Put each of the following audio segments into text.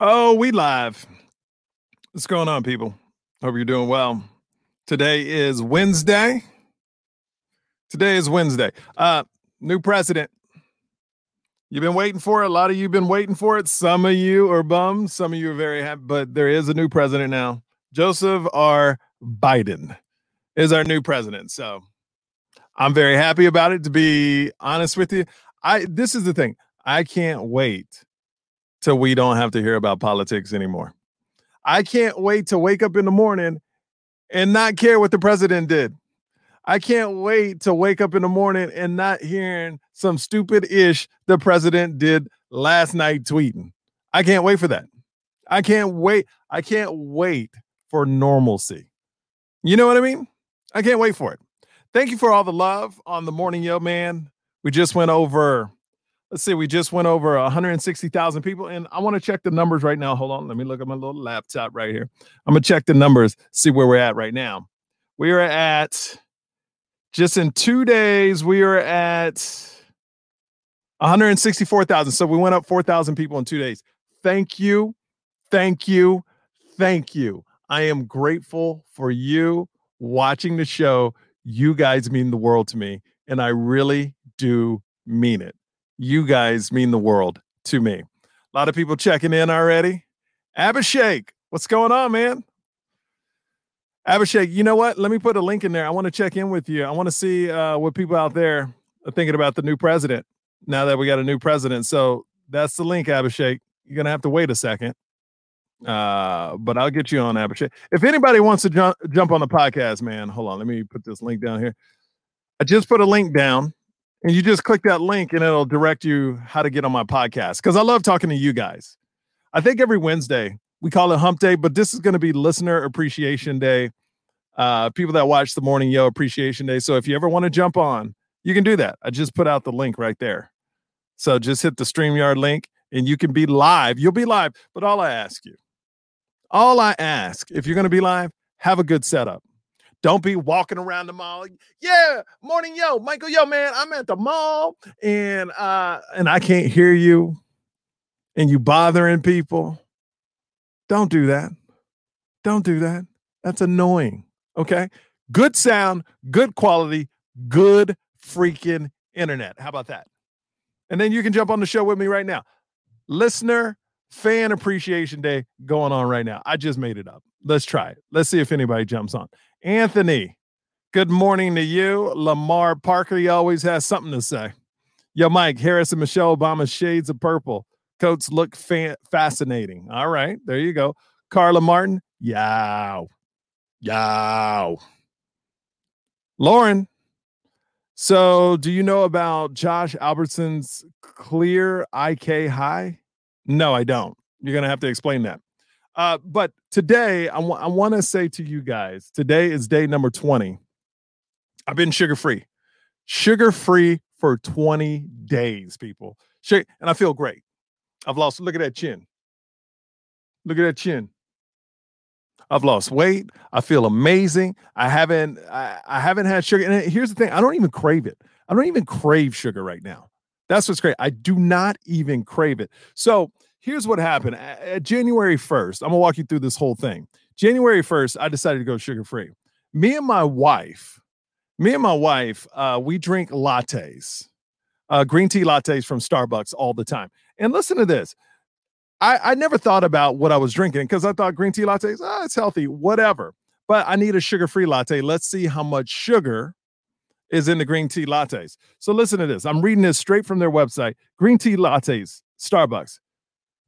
Oh, we live. What's going on, people? Hope you're doing well. Today is Wednesday. Today is Wednesday. Uh, new president. You've been waiting for it. A lot of you have been waiting for it. Some of you are bummed. Some of you are very happy, but there is a new president now. Joseph R. Biden is our new president. So I'm very happy about it. To be honest with you, I this is the thing. I can't wait till we don't have to hear about politics anymore. I can't wait to wake up in the morning and not care what the president did. I can't wait to wake up in the morning and not hearing some stupid ish the president did last night tweeting. I can't wait for that. I can't wait. I can't wait for normalcy. You know what I mean? I can't wait for it. Thank you for all the love on the morning, yo, man. We just went over let's see, we just went over 160,000 people, and I want to check the numbers right now. Hold on, let me look at my little laptop right here. I'm gonna check the numbers, see where we're at right now. We are at just in two days, we are at 164,000. So we went up 4,000 people in two days. Thank you, thank you, thank you. I am grateful for you watching the show. You guys mean the world to me, and I really do mean it. You guys mean the world to me. A lot of people checking in already. Abhishek, what's going on, man? Abhishek, you know what? Let me put a link in there. I want to check in with you. I want to see uh, what people out there are thinking about the new president now that we got a new president. So that's the link, Abhishek. You're going to have to wait a second. Uh, but I'll get you on Abhishek. If anybody wants to jump jump on the podcast, man, hold on. Let me put this link down here. I just put a link down and you just click that link and it'll direct you how to get on my podcast because I love talking to you guys. I think every Wednesday we call it Hump Day, but this is going to be Listener Appreciation Day. Uh, people that watch the Morning Yo Appreciation Day. So if you ever want to jump on, you can do that. I just put out the link right there. So just hit the StreamYard link and you can be live. You'll be live. But all I ask you, all I ask, if you're going to be live, have a good setup. Don't be walking around the mall. Yeah, morning, yo, Michael, yo, man, I'm at the mall and uh and I can't hear you and you bothering people. Don't do that. Don't do that. That's annoying. Okay. Good sound, good quality, good freaking internet. How about that? And then you can jump on the show with me right now. Listener fan appreciation day going on right now. I just made it up. Let's try it. Let's see if anybody jumps on. Anthony, good morning to you. Lamar Parker, he always has something to say. Yo, Mike, Harris and Michelle Obama, shades of purple. Coats look fa- fascinating. All right, there you go. Carla Martin, yow, yow. Lauren, so do you know about Josh Albertson's clear IK high? No, I don't. You're going to have to explain that. Uh, but today, I, w- I want to say to you guys today is day number 20. I've been sugar free, sugar free for 20 days, people. And I feel great. I've lost, look at that chin. Look at that chin. I've lost weight. I feel amazing. I haven't I, I haven't had sugar. And here's the thing, I don't even crave it. I don't even crave sugar right now. That's what's great. I do not even crave it. So here's what happened. At January 1st, I'm gonna walk you through this whole thing. January 1st, I decided to go sugar free. Me and my wife, me and my wife, uh, we drink lattes, uh, green tea lattes from Starbucks all the time. And listen to this. I, I never thought about what I was drinking because I thought green tea lattes, oh, it's healthy, whatever. But I need a sugar-free latte. Let's see how much sugar is in the green tea lattes. So listen to this. I'm reading this straight from their website. Green tea lattes, Starbucks.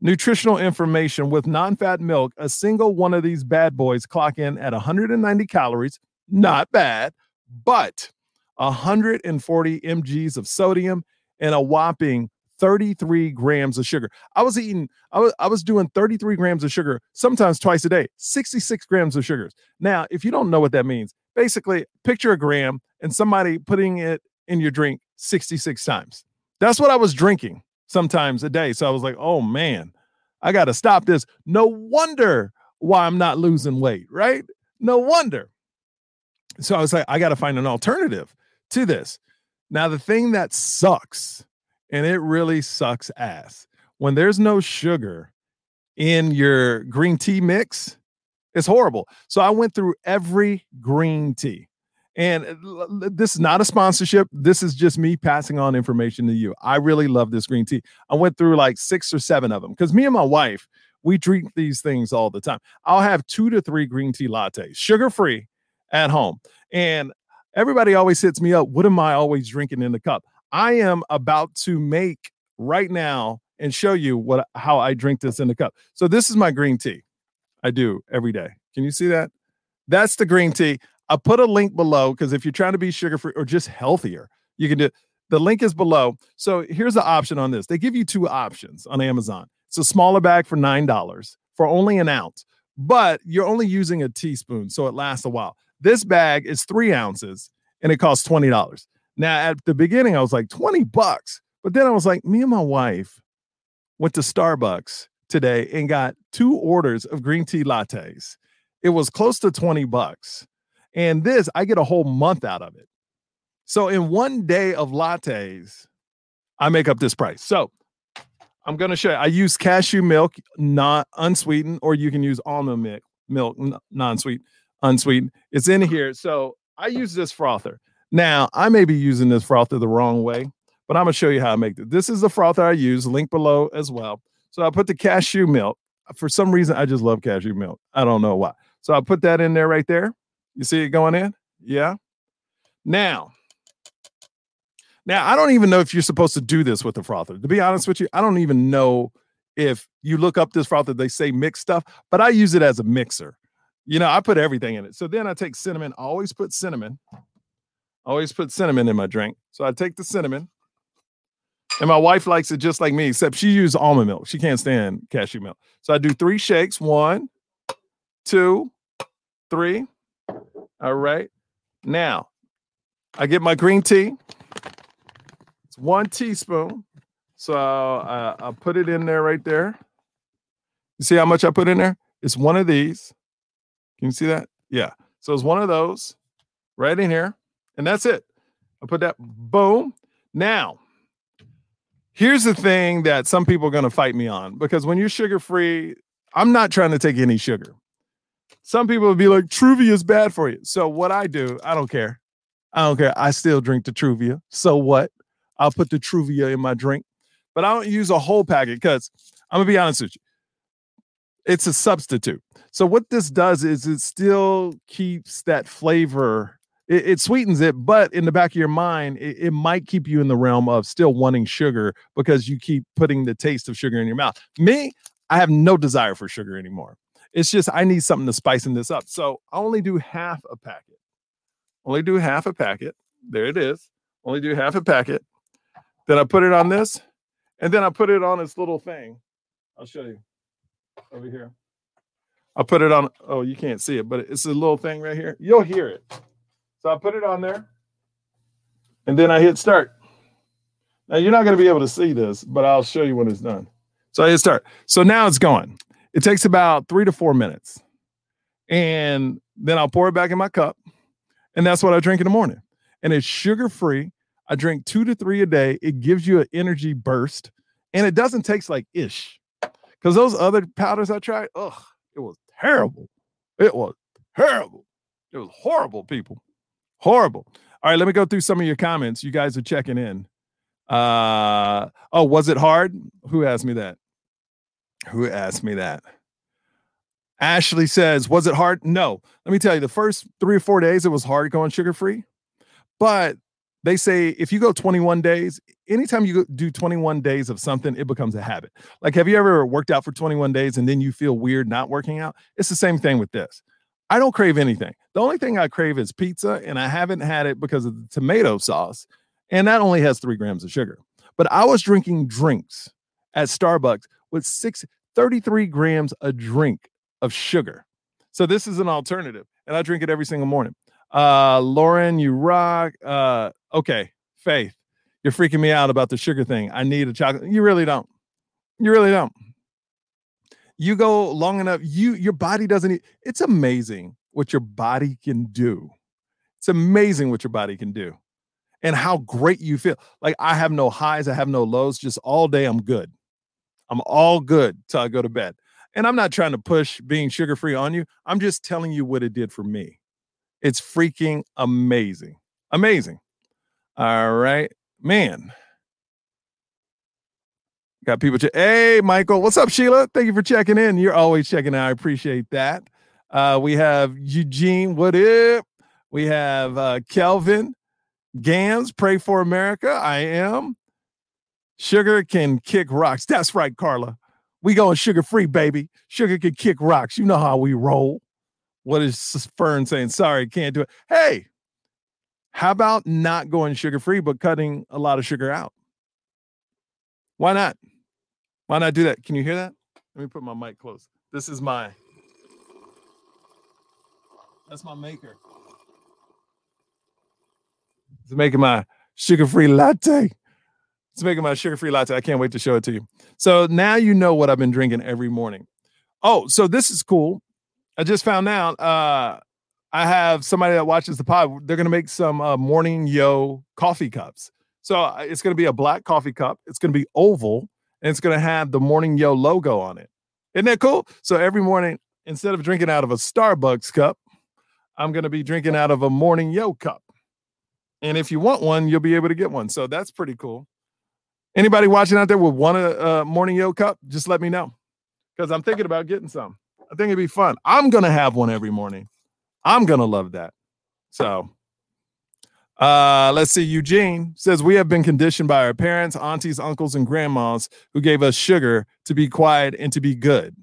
Nutritional information with non-fat milk. A single one of these bad boys clock in at 190 calories. Not bad, but 140 mg's of sodium and a whopping 33 grams of sugar. I was eating, I was, I was doing 33 grams of sugar, sometimes twice a day, 66 grams of sugars. Now, if you don't know what that means, basically picture a gram and somebody putting it in your drink 66 times. That's what I was drinking sometimes a day. So I was like, oh man, I got to stop this. No wonder why I'm not losing weight, right? No wonder. So I was like, I got to find an alternative to this. Now, the thing that sucks and it really sucks ass. When there's no sugar in your green tea mix, it's horrible. So I went through every green tea. And uh, this is not a sponsorship. This is just me passing on information to you. I really love this green tea. I went through like six or seven of them because me and my wife, we drink these things all the time. I'll have two to three green tea lattes, sugar free at home. And everybody always hits me up. What am I always drinking in the cup? I am about to make right now and show you what how I drink this in the cup. So this is my green tea. I do every day. Can you see that? That's the green tea. I'll put a link below because if you're trying to be sugar free or just healthier, you can do the link is below. So here's the option on this. They give you two options on Amazon. It's a smaller bag for $9 for only an ounce, but you're only using a teaspoon, so it lasts a while. This bag is three ounces and it costs $20. Now, at the beginning, I was like, 20 bucks. But then I was like, me and my wife went to Starbucks today and got two orders of green tea lattes. It was close to 20 bucks. And this, I get a whole month out of it. So in one day of lattes, I make up this price. So I'm going to show you. I use cashew milk, not unsweetened, or you can use almond milk, milk non-sweet, unsweetened. It's in here. So I use this frother. Now, I may be using this frother the wrong way, but I'm going to show you how I make it. This is the frother I use, link below as well. So I put the cashew milk. For some reason, I just love cashew milk. I don't know why. So I put that in there right there. You see it going in? Yeah. Now, now I don't even know if you're supposed to do this with the frother. To be honest with you, I don't even know if you look up this frother, they say mix stuff, but I use it as a mixer. You know, I put everything in it. So then I take cinnamon. Always put cinnamon. Always put cinnamon in my drink. So I take the cinnamon. And my wife likes it just like me, except she uses almond milk. She can't stand cashew milk. So I do three shakes. One, two, three. All right. Now, I get my green tea. It's one teaspoon. So uh, I'll put it in there right there. You see how much I put in there? It's one of these. Can you see that? Yeah. So it's one of those right in here. And that's it. I put that boom. Now, here's the thing that some people are going to fight me on because when you're sugar free, I'm not trying to take any sugar. Some people would be like, Truvia is bad for you. So what I do, I don't care. I don't care. I still drink the Truvia. So what? I'll put the Truvia in my drink, but I don't use a whole packet because I'm gonna be honest with you. It's a substitute. So what this does is it still keeps that flavor. It, it sweetens it, but in the back of your mind, it, it might keep you in the realm of still wanting sugar because you keep putting the taste of sugar in your mouth. Me, I have no desire for sugar anymore. It's just I need something to spicing this up. So I only do half a packet. Only do half a packet. There it is. Only do half a packet. Then I put it on this, and then I put it on this little thing. I'll show you over here. I put it on. Oh, you can't see it, but it's a little thing right here. You'll hear it. So I put it on there, and then I hit start. Now you're not going to be able to see this, but I'll show you when it's done. So I hit start. So now it's going. It takes about three to four minutes. And then I'll pour it back in my cup. And that's what I drink in the morning. And it's sugar free. I drink two to three a day. It gives you an energy burst. And it doesn't taste like ish. Because those other powders I tried, ugh, it was terrible. It was terrible. It was horrible, people. Horrible. All right, let me go through some of your comments. You guys are checking in. Uh oh, was it hard? Who asked me that? Who asked me that? Ashley says, Was it hard? No. Let me tell you, the first three or four days, it was hard going sugar free. But they say if you go 21 days, anytime you do 21 days of something, it becomes a habit. Like, have you ever worked out for 21 days and then you feel weird not working out? It's the same thing with this. I don't crave anything. The only thing I crave is pizza, and I haven't had it because of the tomato sauce. And that only has three grams of sugar. But I was drinking drinks at Starbucks with six, 33 grams a drink of sugar. So this is an alternative, and I drink it every single morning. Uh, Lauren, you rock. Uh, okay, Faith, you're freaking me out about the sugar thing. I need a chocolate. You really don't. You really don't. You go long enough, you your body doesn't. Eat. It's amazing what your body can do. It's amazing what your body can do, and how great you feel. Like I have no highs, I have no lows. Just all day, I'm good. I'm all good till I go to bed. And I'm not trying to push being sugar free on you. I'm just telling you what it did for me. It's freaking amazing. Amazing. All right, man. Got people. Che- hey, Michael. What's up, Sheila? Thank you for checking in. You're always checking in. I appreciate that. Uh, we have Eugene. What up? We have uh, Kelvin Gans. Pray for America. I am. Sugar can kick rocks. That's right, Carla. We going sugar free, baby. Sugar can kick rocks. You know how we roll. What is Fern saying? Sorry, can't do it. Hey, how about not going sugar free, but cutting a lot of sugar out? Why not? Why not do that? Can you hear that? Let me put my mic close. This is my that's my maker. It's making my sugar-free latte. It's making my sugar-free latte. I can't wait to show it to you. So now you know what I've been drinking every morning. Oh, so this is cool. I just found out uh I have somebody that watches the pod. They're gonna make some uh, morning yo coffee cups. So uh, it's gonna be a black coffee cup. It's gonna be oval, and it's gonna have the morning yo logo on it. Isn't that cool? So every morning, instead of drinking out of a Starbucks cup, I'm gonna be drinking out of a morning yo cup. And if you want one, you'll be able to get one. So that's pretty cool. Anybody watching out there would want a morning yo cup? Just let me know because I'm thinking about getting some. I think it'd be fun. I'm gonna have one every morning. I'm gonna love that. So uh let's see. Eugene says we have been conditioned by our parents, aunties, uncles, and grandmas who gave us sugar to be quiet and to be good.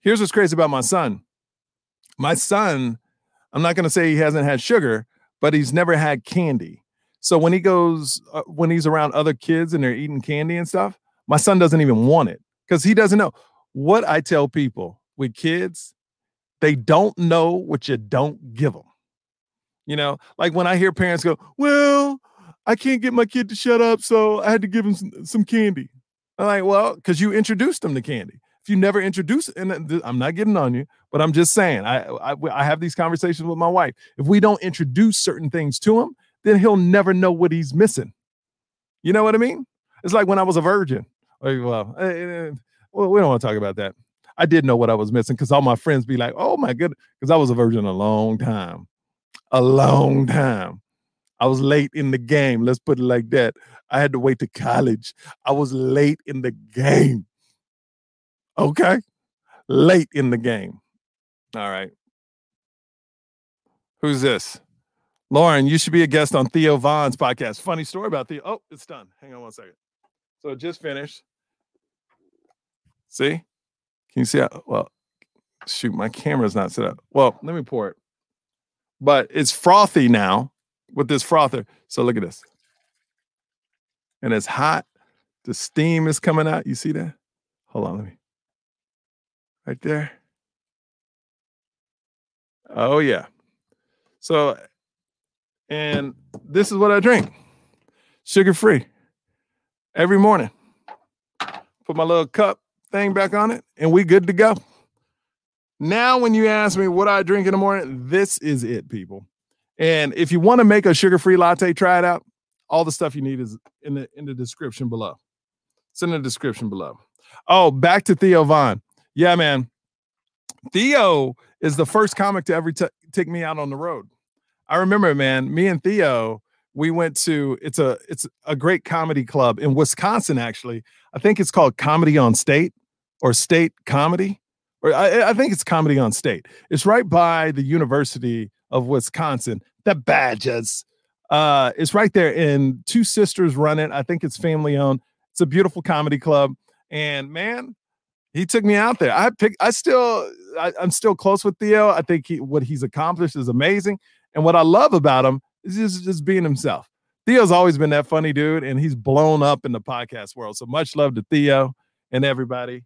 Here's what's crazy about my son. My son, I'm not gonna say he hasn't had sugar, but he's never had candy. So when he goes, uh, when he's around other kids and they're eating candy and stuff, my son doesn't even want it because he doesn't know what I tell people with kids they don't know what you don't give them. You know, like when I hear parents go, Well, I can't get my kid to shut up, so I had to give him some, some candy. I'm like, Well, because you introduced them to candy. If you never introduce, and I'm not getting on you, but I'm just saying, I, I, I have these conversations with my wife. If we don't introduce certain things to him, then he'll never know what he's missing. You know what I mean? It's like when I was a virgin. Well, eh, eh, well, we don't want to talk about that. I did know what I was missing because all my friends be like, "Oh my goodness," because I was a virgin a long time, a long time. I was late in the game. Let's put it like that. I had to wait to college. I was late in the game. Okay, late in the game. All right. Who's this? Lauren, you should be a guest on Theo Von's podcast. Funny story about Theo. Oh, it's done. Hang on one second. So it just finished. See? Can you see? How, well, shoot, my camera's not set up. Well, let me pour it. But it's frothy now with this frother. So look at this. And it's hot. The steam is coming out. You see that? Hold on, let me. Right there. Oh, yeah. So, and this is what I drink sugar free every morning. Put my little cup thing back on it, and we good to go. Now, when you ask me what I drink in the morning, this is it, people. And if you want to make a sugar-free latte, try it out. All the stuff you need is in the in the description below. It's in the description below. Oh, back to Theo Von. Yeah, man. Theo is the first comic to ever t- take me out on the road. I remember, man. Me and Theo, we went to it's a it's a great comedy club in Wisconsin. Actually, I think it's called Comedy on State or State Comedy, or I, I, think it's Comedy on State. It's right by the University of Wisconsin, the Badgers. Uh, it's right there, and two sisters run it. I think it's family owned. It's a beautiful comedy club, and man, he took me out there. I pick. I still, I, am still close with Theo. I think he, what he's accomplished is amazing, and what I love about him is just, just being himself. Theo's always been that funny dude, and he's blown up in the podcast world. So much love to Theo and everybody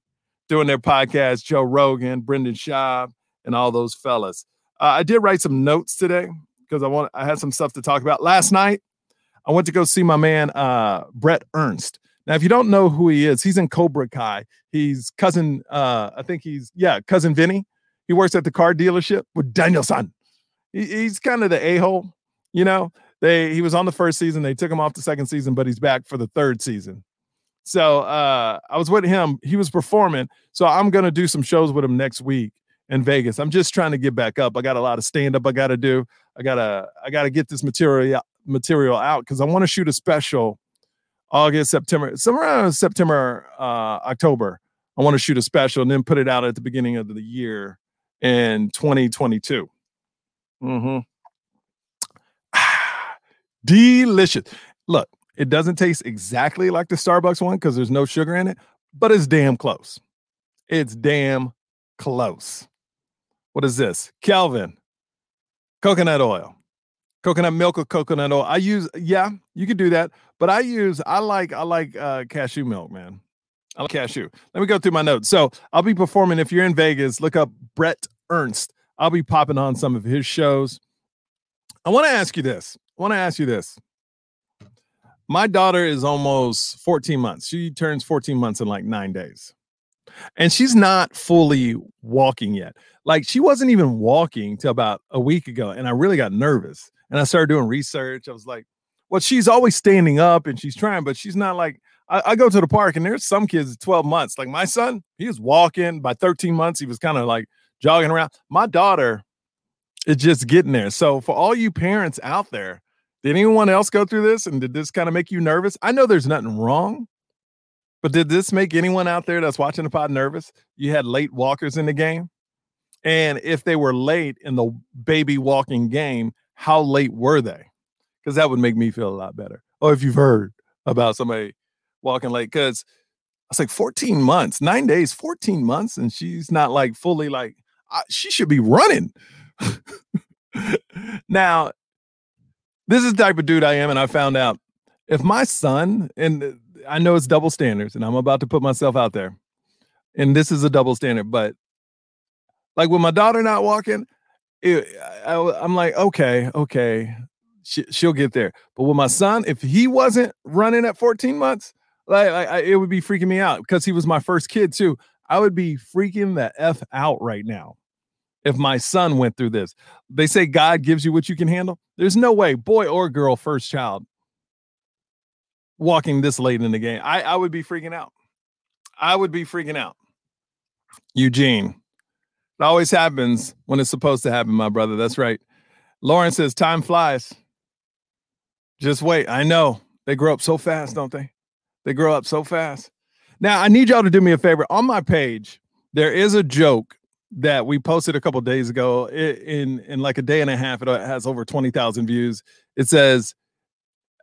doing their podcast, Joe Rogan, Brendan Schaub, and all those fellas. Uh, I did write some notes today because I want I had some stuff to talk about. Last night, I went to go see my man uh, Bret Ernst. Now, if you don't know who he is, he's in Cobra Kai. He's cousin, uh, I think he's yeah, cousin Vinny. He works at the car dealership with Daniel-san. He, he's kind of the a-hole, you know. They he was on the first season, they took him off the second season, but he's back for the third season. So uh, I was with him. He was performing. So I'm gonna do some shows with him next week in Vegas. I'm just trying to get back up. I got a lot of stand up I got to do. I gotta I gotta get this material material out because I want to shoot a special August, September, somewhere around September, uh, October. I want to shoot a special and then put it out at the beginning of the year in 2022. Mm-hmm. Delicious. Look, it doesn't taste exactly like the Starbucks one because there's no sugar in it, but it's damn close. It's damn close. What is this? Kelvin, coconut oil, coconut milk or coconut oil. I use, yeah, you could do that, but I use, I like, I like uh, cashew milk, man. I like cashew. Let me go through my notes. So I'll be performing. If you're in Vegas, look up Bret Ernst. I'll be popping on some of his shows. I want to ask you this. I want to ask you this. My daughter is almost 14 months. She turns 14 months in like nine days. And she's not fully walking yet. Like she wasn't even walking till about a week ago. And I really got nervous. And I started doing research. I was like, well, she's always standing up and she's trying, but she's not like I, I go to the park and there's some kids 12 months. Like my son, he was walking by 13 months, he was kind of like jogging around. My daughter is just getting there. So for all you parents out there, did anyone else go through this and did this kind of make you nervous? I know there's nothing wrong, but did this make anyone out there that's watching the pod nervous? You had late walkers in the game. And if they were late in the baby walking game, how late were they? Because that would make me feel a lot better. Oh, if you've heard about somebody walking late, because it's like 14 months, nine days, 14 months, and she's not like fully like, I, she should be running. now, this is the type of dude I am, and I found out if my son, and uh, I know it's double standards, and I'm about to put myself out there, and this is a double standard, but like with my daughter not walking, it, I, am like, okay, okay, she, she'll get there. But with my son, if he wasn't running at 14 months, like, like it would be freaking me out because he was my first kid too. I would be freaking the f out right now if my son went through this. They say God gives you what you can handle. There's no way, boy or girl, first child, walking this late in the game. I, I would be freaking out. I would be freaking out. Eugene. It always happens when it's supposed to happen, my brother. That's right. Lauren says, time flies. Just wait. I know. They grow up so fast, don't they? They grow up so fast. Now, I need y'all to do me a favor. On my page, there is a joke that we posted a couple days ago in in like a day and a half it has over 20,000 views. It says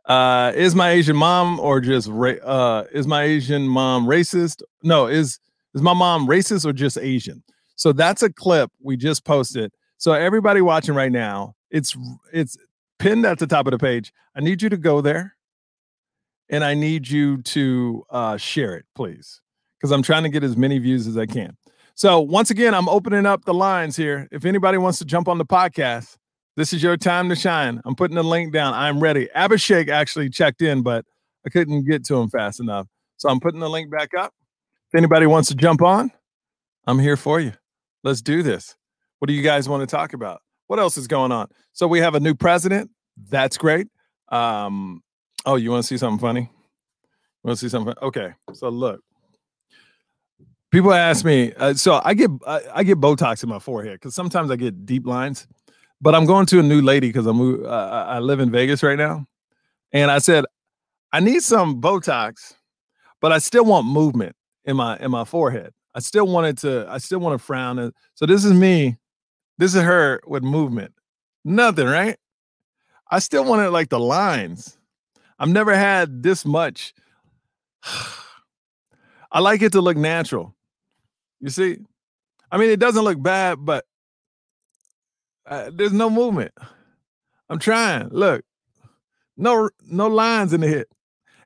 uh is my asian mom or just ra- uh is my asian mom racist? No is is my mom racist or just asian? So that's a clip we just posted. So everybody watching right now it's it's pinned at the top of the page. I need you to go there and i need you to uh share it please because i'm trying to get as many views as i can so once again, I'm opening up the lines here. If anybody wants to jump on the podcast, this is your time to shine. I'm putting the link down. I'm ready. Abhishek actually checked in, but I couldn't get to him fast enough. So I'm putting the link back up. If anybody wants to jump on, I'm here for you. Let's do this. What do you guys want to talk about? What else is going on? So we have a new president. That's great. Um, oh, you want to see something funny? Want to see something? Okay. So look, People ask me, uh, so I get I, I, get Botox in my forehead because sometimes I get deep lines. But I'm going to a new lady because I'm uh, I live in Vegas right now, and I said I need some Botox, but I still want movement in my in my forehead. I still wanted to I still want to frown. So this is me, this is her with movement. Nothing, right? I still wanted like the lines. I've never had this much. I like it to look natural. You see, I mean, it doesn't look bad, but uh, there's no movement. I'm trying. Look, no, no lines in the hit.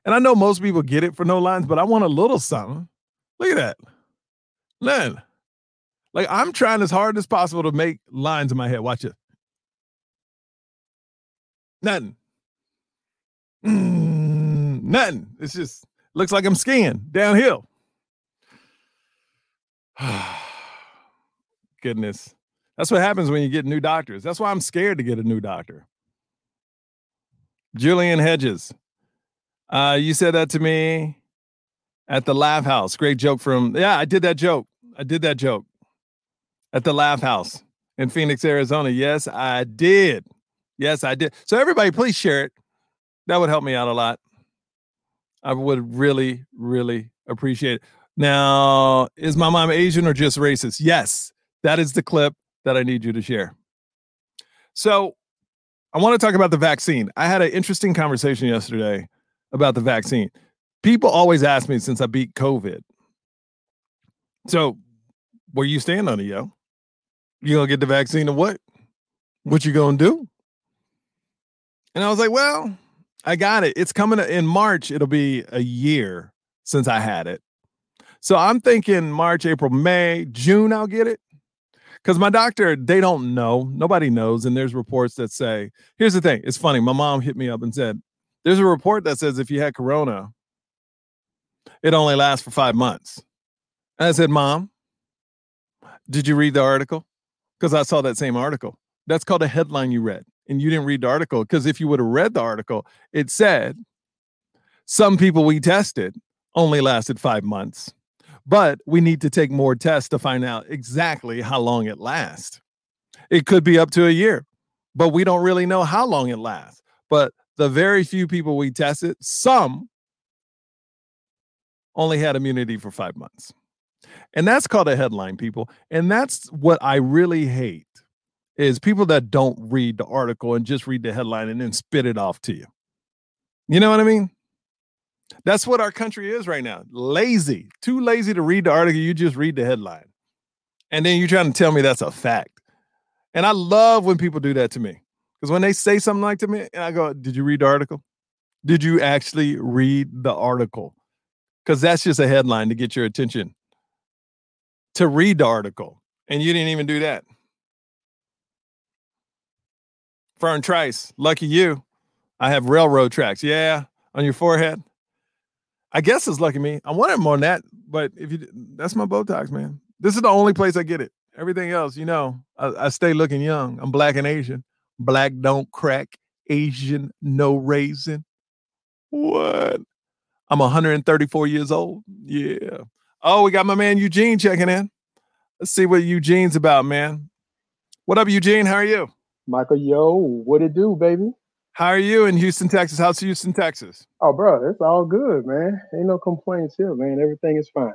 And I know most people get it for no lines, but I want a little something. Look at that. Nothing. Like I'm trying as hard as possible to make lines in my head. Watch it. Nothing. Mm, nothing. It's just looks like I'm skiing downhill. Goodness. That's what happens when you get new doctors. That's why I'm scared to get a new doctor. Julian Hedges. Uh, you said that to me. at the Laugh House. Great joke from yeah, I did that joke. I did that joke at the Laugh House in Phoenix, Arizona. Yes, I did. Yes, I did. So everybody, please share it. That would help me out a lot. I would really, really appreciate it. Now, is my mom Asian or just racist? Yes, that is the clip that I need you to share. So, I want to talk about the vaccine. I had an interesting conversation yesterday about the vaccine. People always ask me since I beat COVID. So, where you stand on it, yo? You gonna get the vaccine or what? What you gonna do? And I was like, well, I got it. It's coming in March. It'll be a year since I had it. So I'm thinking March, April, May, June, I'll get it. Because my doctor, they don't know. Nobody knows. And there's reports that say, here's the thing. It's funny. My mom hit me up and said, there's a report that says if you had corona, it only lasts for five months. And I said, Mom, did you read the article? Because I saw that same article. That's called a headline you read. And you didn't read the article. Because if you would have read the article, it said some people we tested only lasted five months but we need to take more tests to find out exactly how long it lasts. It could be up to a year, but we don't really know how long it lasts. But the very few people we tested, some only had immunity for five months. And that's called a headline, people. And that's what I really hate is people that don't read the article and just read the headline and then spit it off to you. You know what I mean? That's what our country is right now. Lazy, too lazy to read the article. You just read the headline. And then you're trying to tell me that's a fact. And I love when people do that to me. Because when they say something like to me, and I go, Did you read the article? Did you actually read the article? Because that's just a headline to get your attention to read the article. And you didn't even do that. Fern Trice, lucky you. I have railroad tracks. Yeah, on your forehead. I guess it's lucky me. I wanted more than that, but if you that's my Botox, man. This is the only place I get it. Everything else, you know, I, I stay looking young. I'm black and Asian. Black don't crack. Asian no raisin. What? I'm 134 years old. Yeah. Oh, we got my man Eugene checking in. Let's see what Eugene's about, man. What up, Eugene? How are you? Michael, yo, what it do, baby? How are you in Houston, Texas? How's Houston, Texas? Oh, bro, it's all good, man. Ain't no complaints here, man. Everything is fine.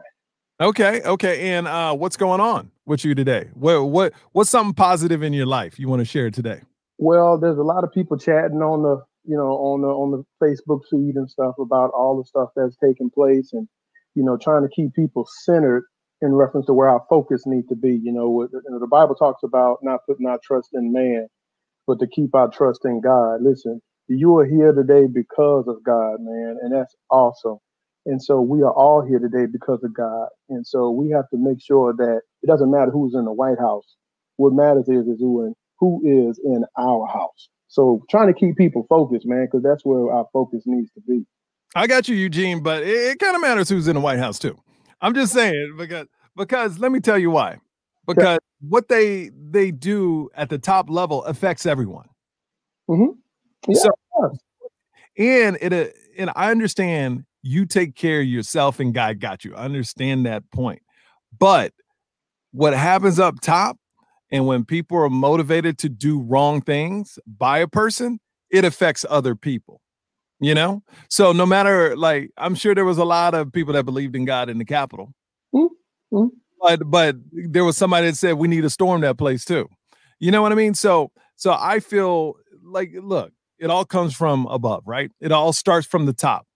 Okay, okay. And uh, what's going on with you today? What what what's something positive in your life you want to share today? Well, there's a lot of people chatting on the you know on the on the Facebook feed and stuff about all the stuff that's taking place, and you know trying to keep people centered in reference to where our focus needs to be. You know, the Bible talks about not putting our trust in man, but to keep our trust in God. Listen, you are here today because of God, man, and that's awesome. And so we are all here today because of God. And so we have to make sure that it doesn't matter who's in the White House. What matters is, is who, in, who is in our house. So trying to keep people focused, man, because that's where our focus needs to be. I got you, Eugene, but it, it kind of matters who's in the White House too. I'm just saying because because let me tell you why because what they they do at the top level affects everyone. Mm-hmm. Yeah. So, and it uh, and I understand you take care of yourself and God got you. I understand that point. But what happens up top and when people are motivated to do wrong things by a person, it affects other people. You know? So no matter like I'm sure there was a lot of people that believed in God in the Capitol. Mm-hmm but but there was somebody that said we need to storm that place too. You know what I mean? So so I feel like look, it all comes from above, right? It all starts from the top.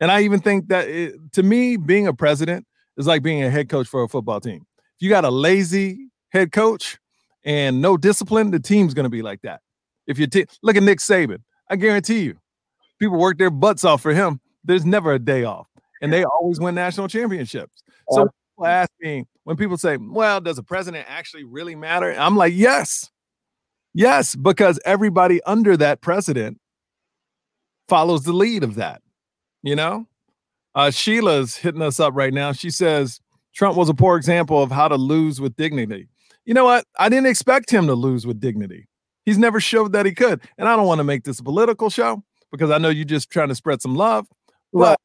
And I even think that it, to me, being a president is like being a head coach for a football team. If you got a lazy head coach and no discipline, the team's going to be like that. If you look at Nick Saban, I guarantee you, people work their butts off for him. There's never a day off, and they always win national championships. So people ask me when people say, well, does a president actually really matter? I'm like, yes. Yes, because everybody under that president follows the lead of that. You know? Uh, Sheila's hitting us up right now. She says Trump was a poor example of how to lose with dignity. You know what? I didn't expect him to lose with dignity. He's never showed that he could. And I don't want to make this a political show because I know you're just trying to spread some love, but right.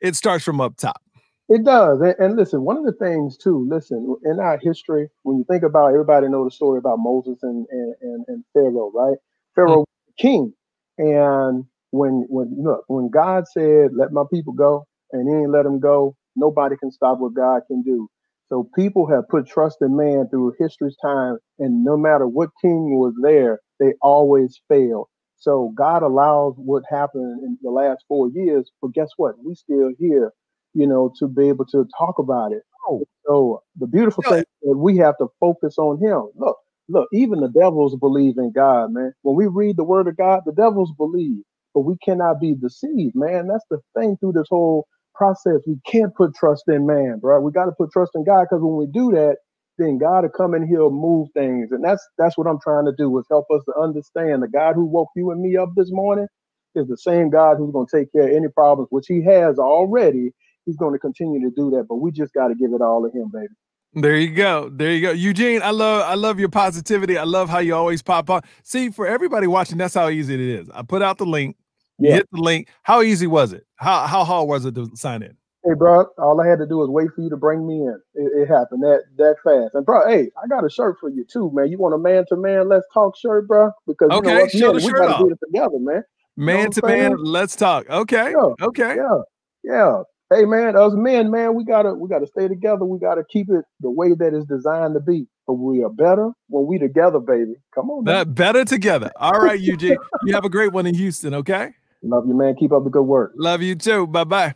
it starts from up top. It does. And, and, listen, one of the things too, listen, in our history, when you think about everybody know the story about Moses and and, and, and Pharaoh, right? Pharaoh mm-hmm. king. And when when look, when God said, Let my people go, and he ain't let them go, nobody can stop what God can do. So people have put trust in man through history's time, and no matter what king was there, they always failed. So God allows what happened in the last four years, but guess what? We still here, you know, to be able to talk about it. Oh. So the beautiful thing is that we have to focus on Him. Look, look, even the devils believe in God, man. When we read the Word of God, the devils believe, but we cannot be deceived, man. That's the thing through this whole process. We can't put trust in man, bro. We got to put trust in God because when we do that, then God will come and He'll move things, and that's that's what I'm trying to do is help us to understand the God who woke you and me up this morning is the same God who's going to take care of any problems, which He has already. He's going to continue to do that, but we just got to give it all to Him, baby. There you go. There you go. Eugene, I love I love your positivity. I love how you always pop on. See, for everybody watching, that's how easy it is. I put out the link. Yeah. hit the link. How easy was it? How how hard was it to sign in? Hey, bro, all I had to do was wait for you to bring me in. It, it happened that that fast. And bro, hey, I got a shirt for you too, man. You want a man to man let's talk shirt, bro? Because okay, you know what, show the we gotta off. do it together, man. Man you know to man, let's talk. Okay, yeah, okay, yeah, yeah. Hey, man, us men, man, we gotta we gotta stay together. We gotta keep it the way that it's designed to be. But we are better when we together, baby. Come on, man. That better together. All right, Eugene. you have a great one in Houston. Okay. Love you, man. Keep up the good work. Love you too. Bye bye.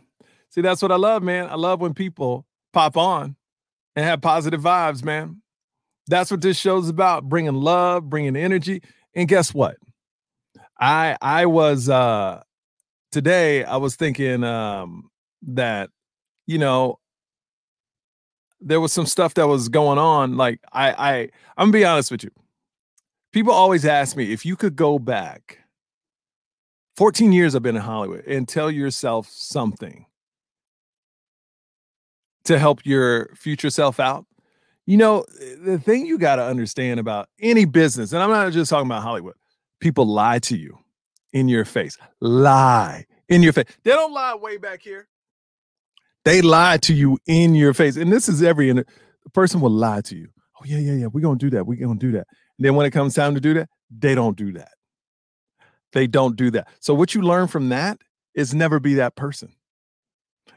See, that's what I love, man. I love when people pop on and have positive vibes, man. That's what this show's about bringing love, bringing energy. And guess what? I I was uh today I was thinking um that you know there was some stuff that was going on like I I I'm gonna be honest with you. People always ask me if you could go back 14 years I've been in Hollywood and tell yourself something to help your future self out. You know, the thing you got to understand about any business, and I'm not just talking about Hollywood, people lie to you in your face, lie in your face. They don't lie way back here. They lie to you in your face. And this is every the person will lie to you. Oh, yeah, yeah, yeah. We're to do that. We're to do that. And then when it comes time to do that, they don't do that. They don't do that. So what you learn from that is never be that person.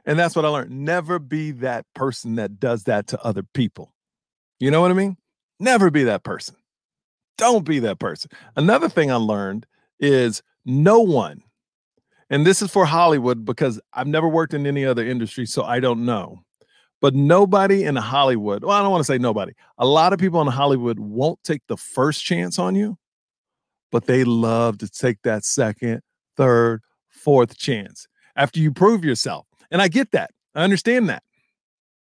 And that's what I learned. Never be that person that does that to other people. You know what I mean? Never be that person. Don't be that person. Another thing I learned is no one, and this is for Hollywood because I've never worked in any other industry, so I don't know. But nobody in Hollywood, well, I don't want to say nobody, a lot of people in Hollywood won't take the first chance on you, but they love to take that second, third, fourth chance after you prove yourself. And I get that. I understand that.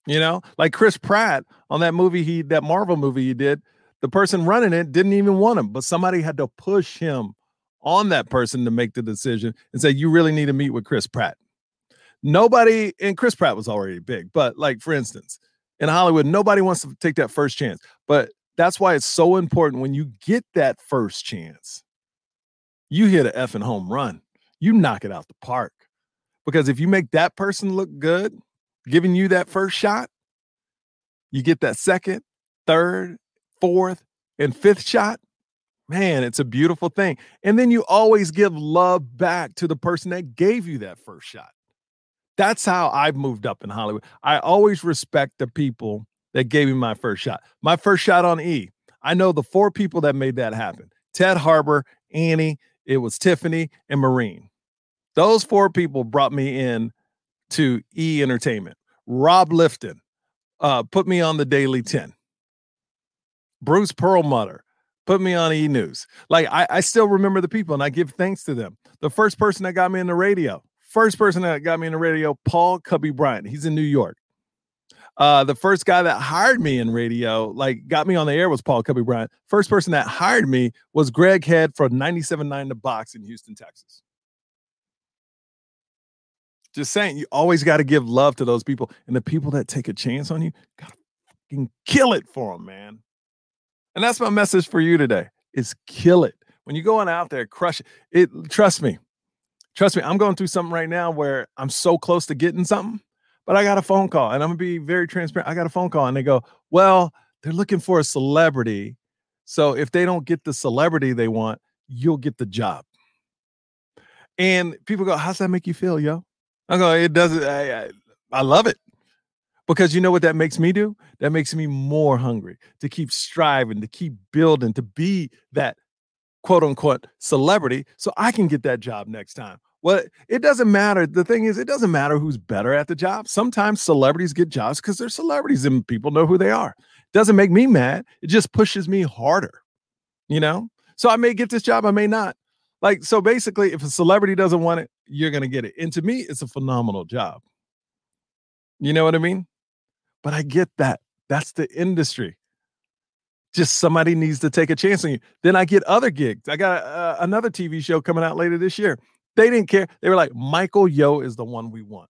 You know, like Chris Pratt on that movie he that Marvel movie he did, the person running it didn't even want him, but somebody had to push him on that person to make the decision and say you really need to meet with Chris Pratt. Nobody and Chris Pratt was already big, but like for instance, in Hollywood nobody wants to take that first chance. But that's why it's so important when you get that first chance. You hit an effing home run. You knock it out the park. Because if you make that person look good, giving you that first shot, you get that second, third, fourth, and fifth shot. Man, it's a beautiful thing. And then you always give love back to the person that gave you that first shot. That's how I've moved up in Hollywood. I always respect the people that gave me my first shot. My first shot on E. I know the four people that made that happen Ted Harbert, Annie, it was Tiffany, and Marine. Those four people brought me in to E Entertainment. Rob Lifton uh, put me on the Daily 10. Bruce Perlmutter put me on E News. Like I, I still remember the people and I give thanks to them. The first person that got me in the radio, first person that got me in the radio, Paul Cubby Bryant. He's in New York. Uh, the first guy that hired me in radio, like got me on the air, was Paul Cubby Bryant. First person that hired me was Greg Head from 97.9 The Box in Houston, Texas. Just saying, you always got to give love to those people. And the people that take a chance on you, gotta fucking kill it for them, man. And that's my message for you today is kill it. When you're going out there, crush it. it. Trust me. Trust me, I'm going through something right now where I'm so close to getting something, But I got a phone call, and I'm gonna be very transparent. I got a phone call, and they go, "Well, they're looking for a celebrity, so if they don't get the celebrity they want, you'll get the job." And people go, "How's that make you feel, yo?" I go, "It doesn't. I, I, I love it." Because you know what that makes me do? That makes me more hungry to keep striving, to keep building, to be that quote unquote celebrity so I can get that job next time. Well, it doesn't matter. The thing is, it doesn't matter who's better at the job. Sometimes celebrities get jobs because they're celebrities and people know who they are. It doesn't make me mad. It just pushes me harder, you know? So I may get this job, I may not. Like, so basically, if a celebrity doesn't want it, you're going to get it. And to me, it's a phenomenal job. You know what I mean? But I get that. That's the industry just somebody needs to take a chance on you. Then I get other gigs. I got uh, another TV show coming out later this year. They didn't care. They were like, Michael Yo is the one we want.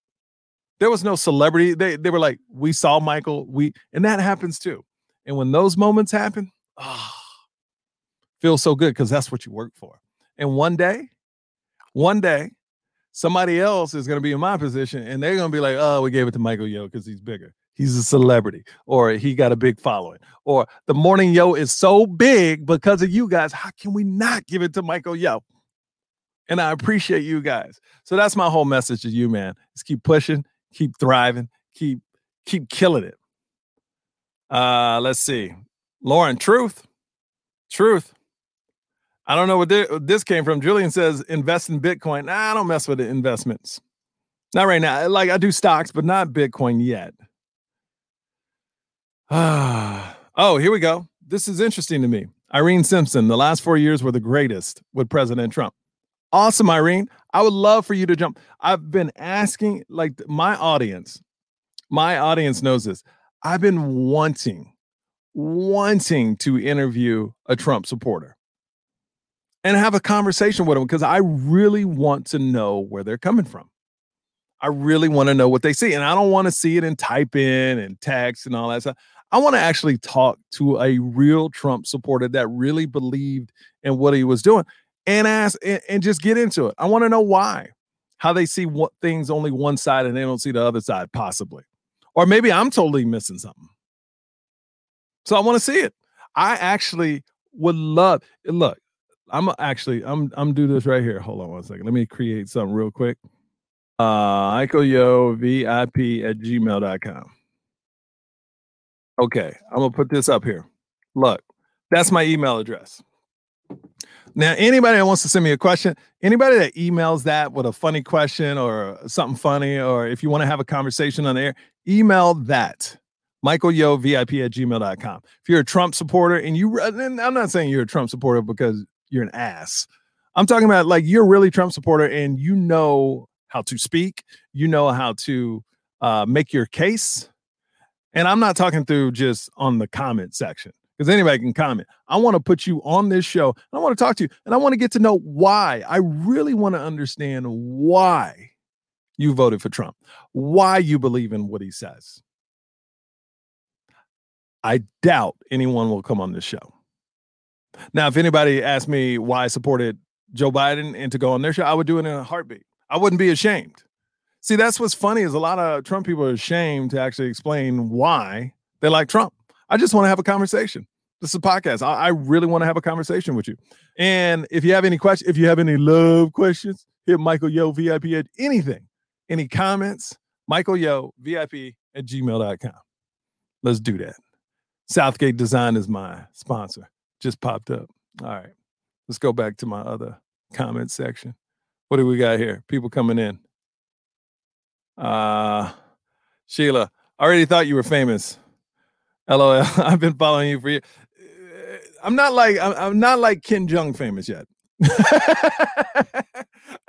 There was no celebrity. They they were like, we saw Michael. We and that happens too. And when those moments happen, oh, feels so good because that's what you work for. And one day, one day, somebody else is going to be in my position, and they're going to be like, oh, we gave it to Michael Yo because he's bigger he's a celebrity or he got a big following or the morning yo is so big because of you guys how can we not give it to michael yo? And i appreciate you guys. So that's my whole message to you man is keep pushing keep thriving keep keep killing it. Uh let's see. Lauren truth truth. I don't know what this came from. Julian says invest in bitcoin. Nah, i don't mess with the investments. Not right now. Like i do stocks but not bitcoin yet oh, here we go. This is interesting to me. Irene Simpson, the last four years were the greatest with President Trump. Awesome, Irene. I would love for you to jump. I've been asking, like, my audience, my audience knows this. I've been wanting, wanting to interview a Trump supporter and have a conversation with them because I really want to know where they're coming from. I really want to know what they see. And I don't want to see it in type in and text and all that stuff. I want to actually talk to a real Trump supporter that really believed in what he was doing and ask and, and just get into it. I want to know why, how they see what things only one side and they don't see the other side, possibly. Or maybe I'm totally missing something. So I want to see it. I actually would love look. I'm actually I'm I'm do this right here. Hold on one second. Let me create something real quick. Uh Yo VIP at gmail.com. Okay, I'm gonna put this up here. Look, that's my email address. Now, anybody that wants to send me a question, anybody that emails that with a funny question or something funny, or if you want to have a conversation on the air, email that. Michael Yo VIP at gmail.com. If you're a Trump supporter and you, and I'm not saying you're a Trump supporter because you're an ass. I'm talking about like you're really Trump supporter and you know how to speak, you know how to uh, make your case, and I'm not talking through just on the comment section because anybody can comment. I want to put you on this show. I want to talk to you and I want to get to know why. I really want to understand why you voted for Trump, why you believe in what he says. I doubt anyone will come on this show. Now, if anybody asked me why I supported Joe Biden and to go on their show, I would do it in a heartbeat. I wouldn't be ashamed. See, that's what's funny is a lot of Trump people are ashamed to actually explain why they like Trump. I just want to have a conversation. This is a podcast. I, I really want to have a conversation with you. And if you have any questions, if you have any love questions, hit Michael Yo VIP at anything, any comments, Michael Yo VIP at gmail.com. Let's do that. Southgate Design is my sponsor. Just popped up. All right. Let's go back to my other comment section. What do we got here? People coming in. Uh, Sheila, I already thought you were famous. LOL. I've been following you for years. Uh, I'm not like I'm, I'm not like Ken Jeong famous yet. I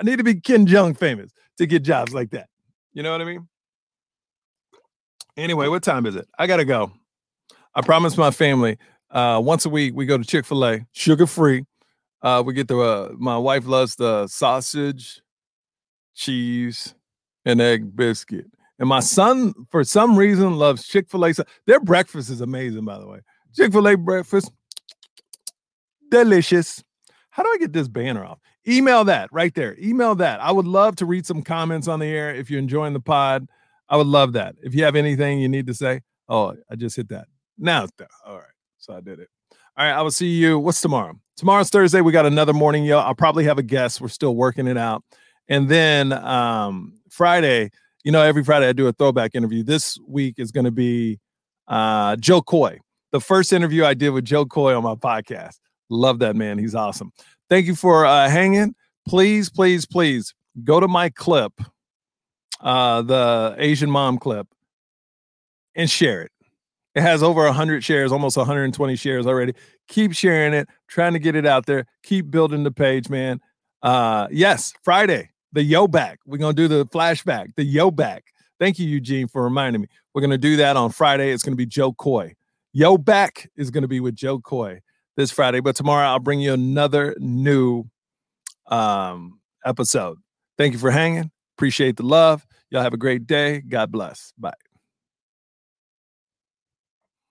need to be Ken Jeong famous to get jobs like that. You know what I mean? Anyway, what time is it? I gotta go. I promised my family uh, once a week we go to Chick Fil A, sugar free. Uh, we get the uh, my wife loves the sausage, cheese, an egg biscuit. And my son, for some reason, loves Chick fil A. Their breakfast is amazing, by the way. Chick fil A breakfast, delicious. How do I get this banner off? Email that right there. Email that. I would love to read some comments on the air if you're enjoying the pod. I would love that. If you have anything you need to say, oh, I just hit that. Now it's done. All right. So I did it. All right. I will see you. What's tomorrow? Tomorrow's Thursday. We got another morning, yo. I'll probably have a guest. We're still working it out. And then um Friday, you know, every Friday I do a throwback interview. This week is going to be uh Jo Koy. The first interview I did with Jo Koy on my podcast. Love that man. He's awesome. Thank you for uh hanging. Please, please, please go to my clip, uh, the Asian mom clip, and share it. It has over 100 shares, almost 120 shares already. Keep sharing it, trying to get it out there. Keep building the page, man. Uh, yes, Friday, the yo back. We're to do the flashback, the yo back. Thank you, Eugene, for reminding me. We're to do that on Friday. It's to be Jo Koy. Yo back is to be with Jo Koy this Friday, but tomorrow I'll bring you another new um, episode. Thank you for hanging. Appreciate the love. Y'all have a great day. God bless. Bye.